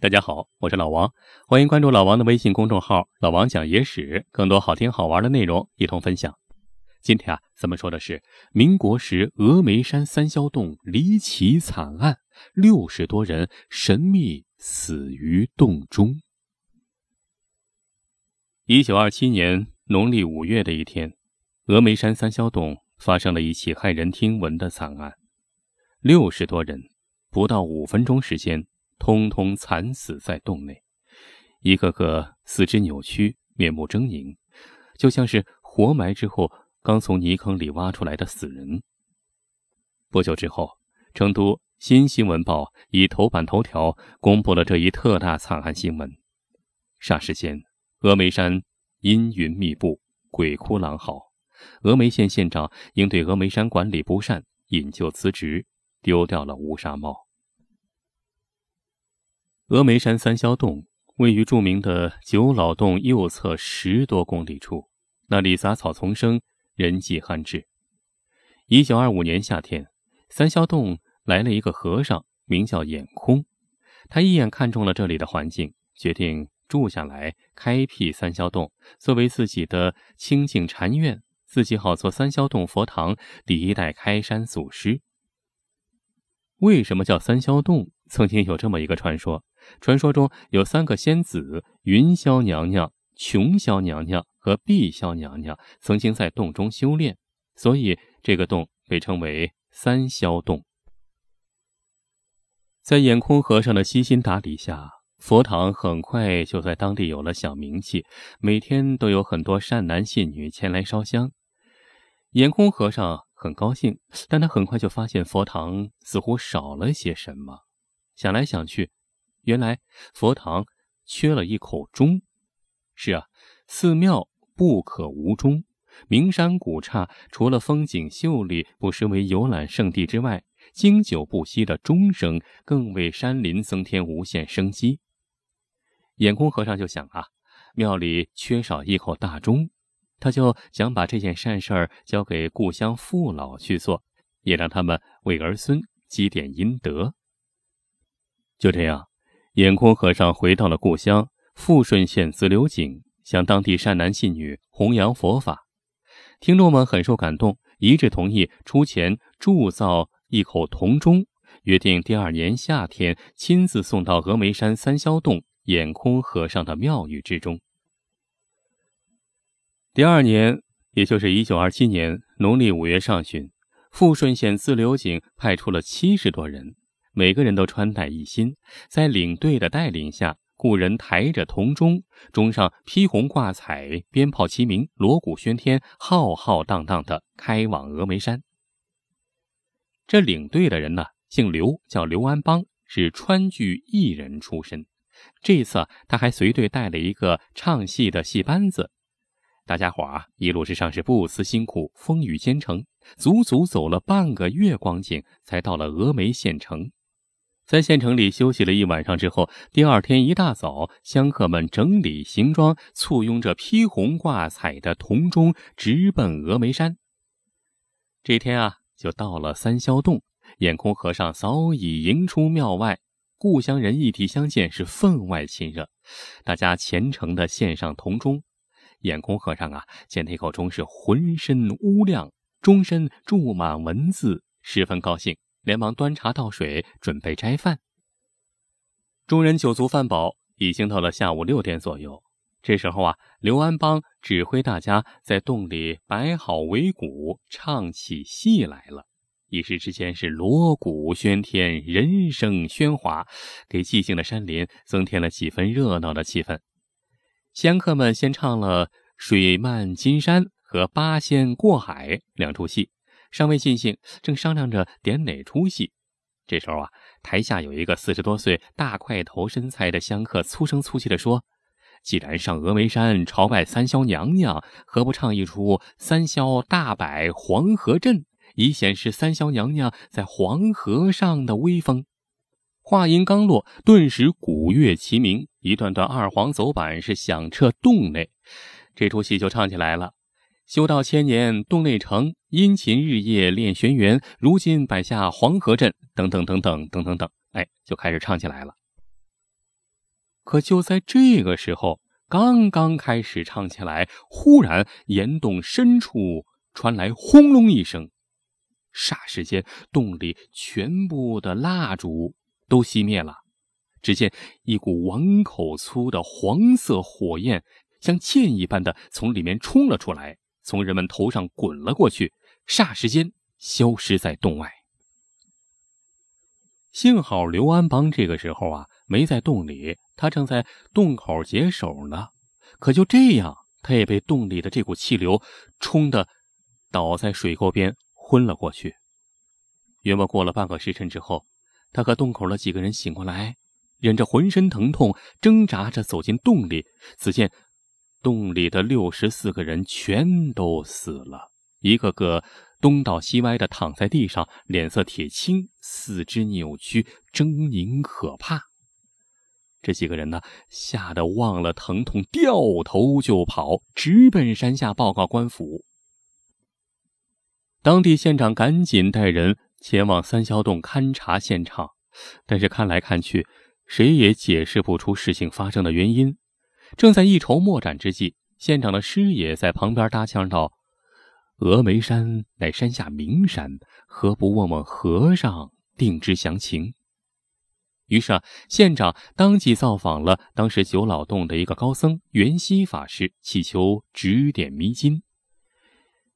大家好，我是老王，欢迎关注老王的微信公众号“老王讲野史”，更多好听好玩的内容一同分享。今天啊，咱们说的是民国时峨眉山三霄洞离奇惨案，六十多人神秘死于洞中。一九二七年农历五月的一天，峨眉山三霄洞发生了一起骇人听闻的惨案，六十多人不到五分钟时间。通通惨死在洞内，一个个四肢扭曲，面目狰狞，就像是活埋之后刚从泥坑里挖出来的死人。不久之后，成都《新新闻报》以头版头条公布了这一特大惨案新闻。霎时间，峨眉山阴云密布，鬼哭狼嚎。峨眉县县长因对峨眉山管理不善，引咎辞职，丢掉了乌纱帽。峨眉山三霄洞位于著名的九老洞右侧十多公里处，那里杂草丛生，人迹罕至。一九二五年夏天，三霄洞来了一个和尚，名叫眼空。他一眼看中了这里的环境，决定住下来，开辟三霄洞作为自己的清净禅院，自己好做三霄洞佛堂第一代开山祖师。为什么叫三霄洞？曾经有这么一个传说。传说中有三个仙子：云霄娘娘、琼霄娘娘和碧霄娘娘，曾经在洞中修炼，所以这个洞被称为三霄洞。在眼空和尚的悉心打理下，佛堂很快就在当地有了小名气，每天都有很多善男信女前来烧香。眼空和尚很高兴，但他很快就发现佛堂似乎少了些什么，想来想去。原来佛堂缺了一口钟。是啊，寺庙不可无钟。名山古刹除了风景秀丽，不失为游览胜地之外，经久不息的钟声更为山林增添无限生机。眼空和尚就想啊，庙里缺少一口大钟，他就想把这件善事儿交给故乡父老去做，也让他们为儿孙积点阴德。就这样。眼空和尚回到了故乡富顺县自流井，向当地善男信女弘扬佛法。听众们很受感动，一致同意出钱铸造一口铜钟，约定第二年夏天亲自送到峨眉山三霄洞眼空和尚的庙宇之中。第二年，也就是一九二七年农历五月上旬，富顺县自流井派出了七十多人。每个人都穿戴一新，在领队的带领下，故人抬着铜钟，钟上披红挂彩，鞭炮齐鸣，锣鼓喧天，浩浩荡荡的开往峨眉山。这领队的人呢，姓刘，叫刘安邦，是川剧艺人出身。这次他还随队带了一个唱戏的戏班子。大家伙啊，一路之上是不辞辛苦，风雨兼程，足足走了半个月光景，才到了峨眉县城。在县城里休息了一晚上之后，第二天一大早，香客们整理行装，簇拥着披红挂彩的铜钟，直奔峨眉山。这天啊，就到了三霄洞，眼空和尚早已迎出庙外，故乡人一提相见，是分外亲热。大家虔诚的献上铜钟，眼空和尚啊，见那口钟是浑身乌亮，钟身注满文字，十分高兴。连忙端茶倒水，准备斋饭。众人酒足饭饱，已经到了下午六点左右。这时候啊，刘安邦指挥大家在洞里摆好围鼓，唱起戏来了。一时之间是锣鼓喧天，人声喧哗，给寂静的山林增添了几分热闹的气氛。仙客们先唱了《水漫金山》和《八仙过海》两出戏。尚未尽兴，正商量着点哪出戏。这时候啊，台下有一个四十多岁、大块头身材的香客，粗声粗气地说：“既然上峨眉山朝拜三霄娘娘，何不唱一出《三霄大摆黄河阵》，以显示三霄娘娘在黄河上的威风？”话音刚落，顿时鼓乐齐鸣，一段段二黄走板是响彻洞内，这出戏就唱起来了。修道千年洞内成，殷勤日夜练玄元。如今摆下黄河阵，等等等等等等等，哎，就开始唱起来了。可就在这个时候，刚刚开始唱起来，忽然岩洞深处传来轰隆一声，霎时间洞里全部的蜡烛都熄灭了。只见一股碗口粗的黄色火焰，像箭一般的从里面冲了出来，从人们头上滚了过去，霎时间消失在洞外。幸好刘安邦这个时候啊没在洞里，他正在洞口解手呢。可就这样，他也被洞里的这股气流冲得倒在水沟边，昏了过去。约莫过了半个时辰之后，他和洞口的几个人醒过来。忍着浑身疼痛，挣扎着走进洞里。只见洞里的六十四个人全都死了，一个个东倒西歪的躺在地上，脸色铁青，四肢扭曲，狰狞可怕。这几个人呢，吓得忘了疼痛，掉头就跑，直奔山下报告官府。当地县长赶紧带人前往三霄洞勘察现场，但是看来看去。谁也解释不出事情发生的原因。正在一筹莫展之际，县长的师爷在旁边搭腔道：“峨眉山乃山下名山，何不问问和尚，定知详情？”于是啊，县长当即造访了当时九老洞的一个高僧元熙法师，祈求指点迷津。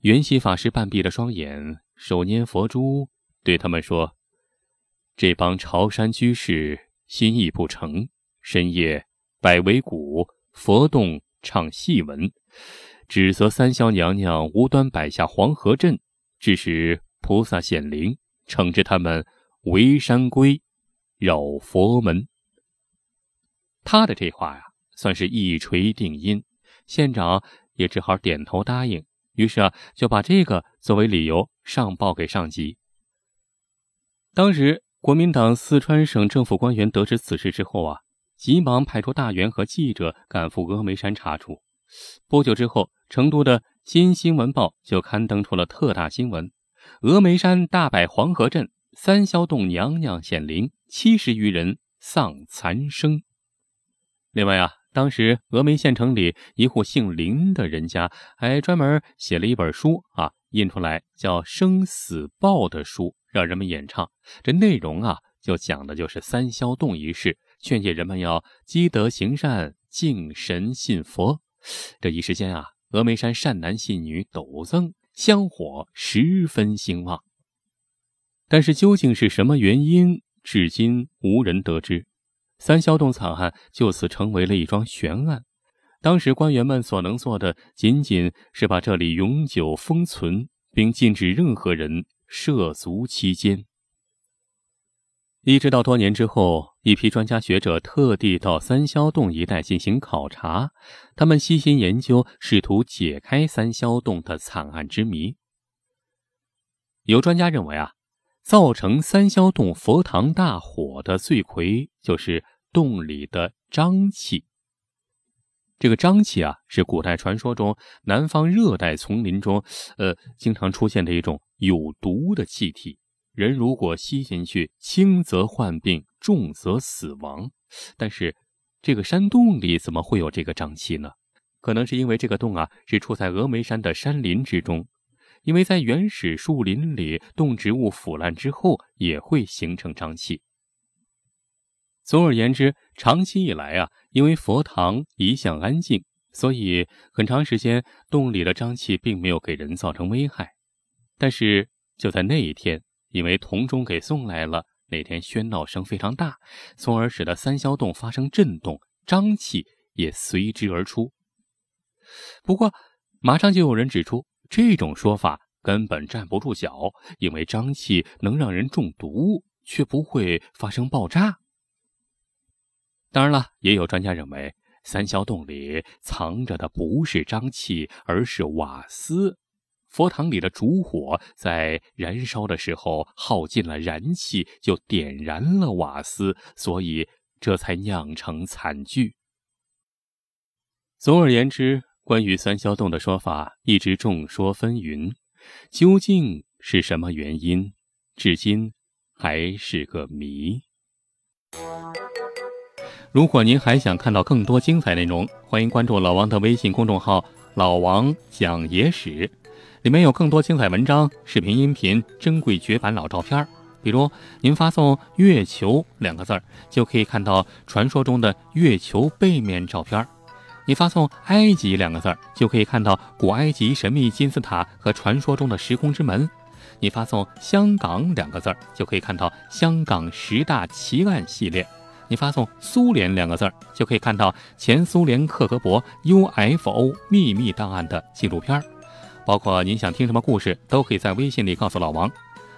元熙法师半闭着双眼，手拈佛珠，对他们说：“这帮朝山居士。”心意不成，深夜摆围鼓，佛洞唱戏文，指责三霄娘娘无端摆下黄河阵，致使菩萨显灵，惩治他们围山龟，扰佛门。他的这话呀，算是一锤定音，县长也只好点头答应。于是啊，就把这个作为理由上报给上级。当时。国民党四川省政府官员得知此事之后啊，急忙派出大员和记者赶赴峨眉山查处。不久之后，成都的《新新闻报》就刊登出了特大新闻：峨眉山大摆黄河阵，三霄洞娘娘显灵，七十余人丧残生。另外啊，当时峨眉县城里一户姓林的人家还专门写了一本书啊，印出来叫《生死报》的书。让人们演唱，这内容啊，就讲的就是三霄洞一事，劝诫人们要积德行善、敬神信佛。这一时间啊，峨眉山善男信女陡增，香火十分兴旺。但是究竟是什么原因，至今无人得知。三霄洞惨案就此成为了一桩悬案。当时官员们所能做的，仅仅是把这里永久封存，并禁止任何人。涉足期间，一直到多年之后，一批专家学者特地到三霄洞一带进行考察，他们悉心研究，试图解开三霄洞的惨案之谜。有专家认为啊，造成三霄洞佛堂大火的罪魁就是洞里的瘴气。这个瘴气啊，是古代传说中南方热带丛林中，呃，经常出现的一种。有毒的气体，人如果吸进去，轻则患病，重则死亡。但是，这个山洞里怎么会有这个瘴气呢？可能是因为这个洞啊是处在峨眉山的山林之中，因为在原始树林里，动植物腐烂之后也会形成瘴气。总而言之，长期以来啊，因为佛堂一向安静，所以很长时间洞里的瘴气并没有给人造成危害。但是就在那一天，因为铜钟给送来了，那天喧闹声非常大，从而使得三霄洞发生震动，瘴气也随之而出。不过，马上就有人指出，这种说法根本站不住脚，因为瘴气能让人中毒，却不会发生爆炸。当然了，也有专家认为，三霄洞里藏着的不是瘴气，而是瓦斯。佛堂里的烛火在燃烧的时候耗尽了燃气，就点燃了瓦斯，所以这才酿成惨剧。总而言之，关于三霄洞的说法一直众说纷纭，究竟是什么原因，至今还是个谜。如果您还想看到更多精彩内容，欢迎关注老王的微信公众号“老王讲野史”，里面有更多精彩文章、视频、音频、珍贵绝版老照片。比如，您发送“月球”两个字儿，就可以看到传说中的月球背面照片；你发送“埃及”两个字儿，就可以看到古埃及神秘金字塔和传说中的时空之门；你发送“香港”两个字儿，就可以看到香港十大奇案系列；你发送“苏联”两个字儿，就可以看到前苏联克格勃 UFO 秘密档案的纪录片儿。包括您想听什么故事，都可以在微信里告诉老王。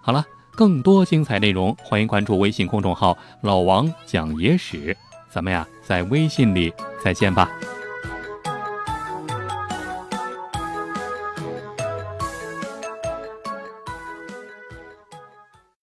好了。更多精彩内容，欢迎关注微信公众号“老王讲野史”。咱们呀，在微信里再见吧。